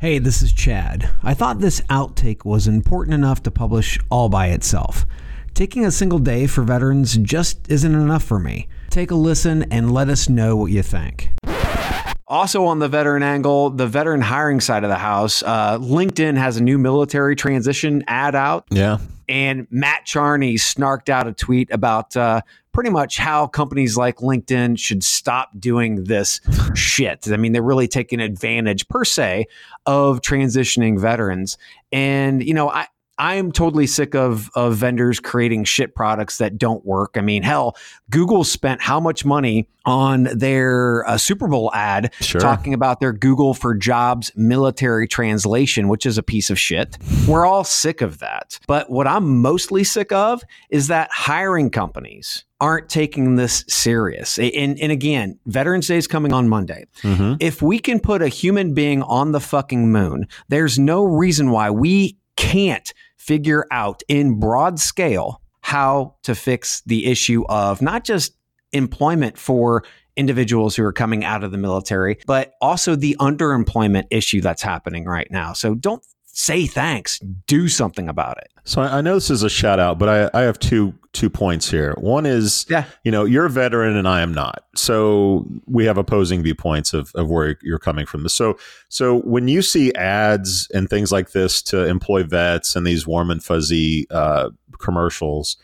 Hey, this is Chad. I thought this outtake was important enough to publish all by itself. Taking a single day for veterans just isn't enough for me. Take a listen and let us know what you think. Also, on the veteran angle, the veteran hiring side of the house, uh, LinkedIn has a new military transition ad out. Yeah. And Matt Charney snarked out a tweet about uh, pretty much how companies like LinkedIn should stop doing this shit. I mean, they're really taking advantage per se of transitioning veterans. And, you know, I, I'm totally sick of of vendors creating shit products that don't work. I mean, hell, Google spent how much money on their uh, Super Bowl ad Sure. talking about their Google for Jobs military translation, which is a piece of shit. We're all sick of that. But what I'm mostly sick of is that hiring companies aren't taking this serious. And, and again, Veterans Day is coming on Monday. Mm-hmm. If we can put a human being on the fucking moon, there's no reason why we can't figure out in broad scale how to fix the issue of not just employment for individuals who are coming out of the military, but also the underemployment issue that's happening right now. So don't say thanks, do something about it. So I, I know this is a shout out, but I, I have two two points here. One is, Yeah. you know, you're a veteran and I am not, so we have opposing viewpoints of, of where you're coming from. So so when you see ads and things like this to employ vets and these warm and fuzzy uh, commercials,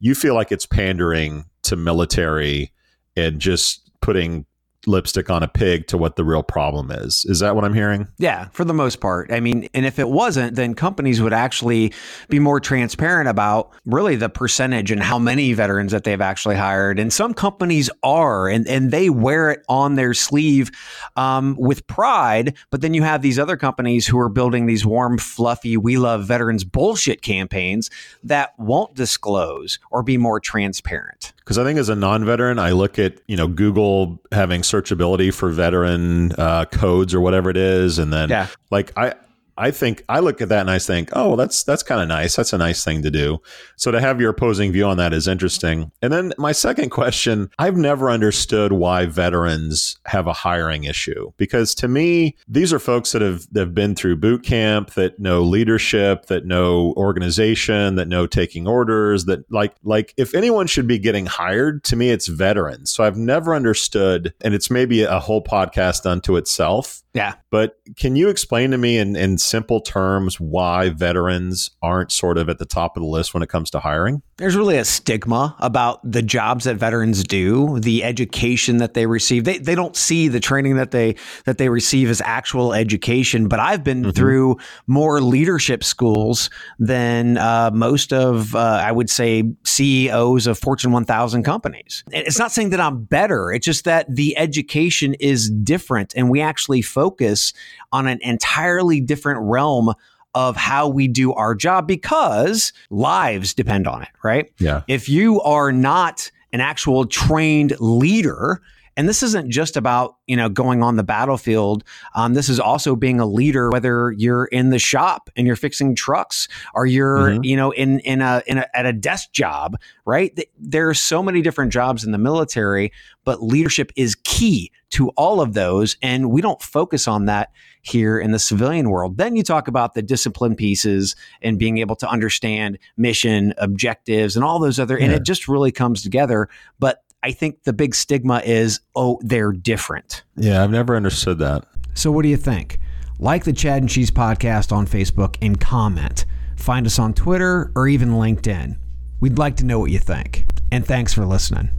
you feel like it's pandering to military and just putting lipstick on a pig to what the real problem is. Is that what I'm hearing? Yeah, for the most part. I mean, and if it wasn't, then companies would actually be more transparent about really the percentage and how many veterans that they've actually hired. And some companies are, and, and they wear it on their sleeve um, with pride. But then you have these other companies who are building these warm, fluffy, we love veterans bullshit campaigns that won't disclose or be more transparent. because I think as a non-veteran, I look at you know Google having searchability for veteran uh, codes or whatever it is, and then Yeah. like I. I think I look at that and I think, oh, well, that's that's kind of nice. That's a nice thing to do. So to have your opposing view on that is interesting. And then my second question, I've never understood why veterans have a hiring issue because to me, these are folks that have that have been through boot camp, that know leadership, that know organization, that know taking orders, that like like if anyone should be getting hired, to me it's veterans. So I've never understood, and it's maybe a whole podcast unto itself. Yeah. But can you explain to me in, in simple terms why veterans aren't sort of at the top of the list when it comes to hiring? There's really a stigma about the jobs that veterans do, the education that they receive. They they don't see the training that they that they receive as actual education. But I've been through more leadership schools than uh, most of uh, I would say CEOs of Fortune 1000 companies. It's not saying that I'm better. It's just that the education is different, and we actually focus on an entirely different realm of how we do our job because lives depend on it, right? Yeah. If you are not an actual trained leader, and this isn't just about you know going on the battlefield. Um, this is also being a leader, whether you're in the shop and you're fixing trucks, or you're Mhm. you know in in a, in a at a desk job, right? Th- There are so many different jobs in the military, but leadership is key to all of those, and we don't focus on that here in the civilian world. Then you talk about the discipline pieces and being able to understand mission, objectives, and all those other, and it just really comes together. But I think the big stigma is, oh, they're different. Yeah, I've never understood that. So, what do you think? Like the Chad and Cheese podcast on Facebook and comment. Find us on Twitter or even LinkedIn. We'd like to know what you think. And thanks for listening.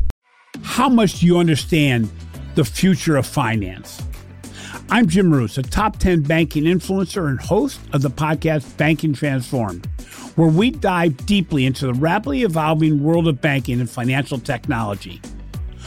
How much do you understand the future of finance? I'm Jim Marous, a top 10 banking influencer and host of the podcast Banking Transformed, where we dive deeply into the rapidly evolving world of banking and financial technology.